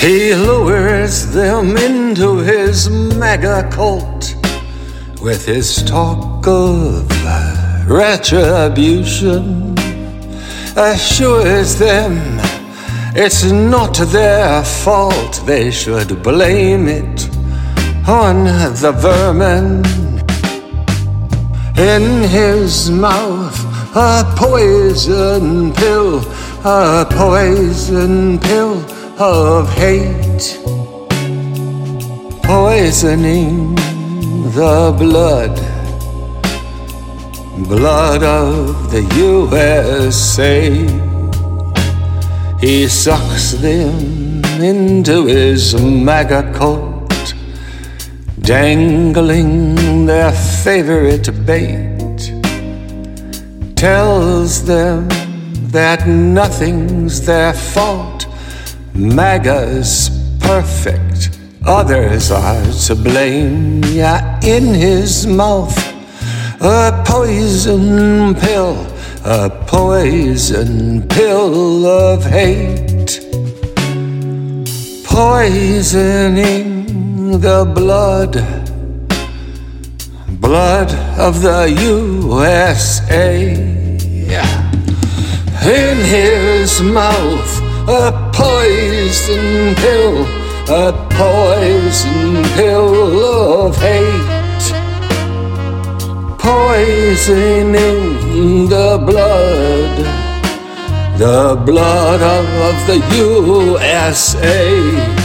He lures them into his MAGA cult with his talk of retribution. Assures them it's not their fault, they should blame it on the vermin. In his mouth, a poison pill, a poison pill of hate, poisoning the blood, blood of the USA. He sucks them into his MAGA cult, dangling their favorite bait, tells them that nothing's their fault. MAGA's perfect, others are to blame. Yeah, in his mouth, a poison pill, a poison pill of hate, poisoning the blood, blood of the USA. Yeah. In his mouth, a poison pill, a poison pill of hate, poisoning the blood, the blood of the USA.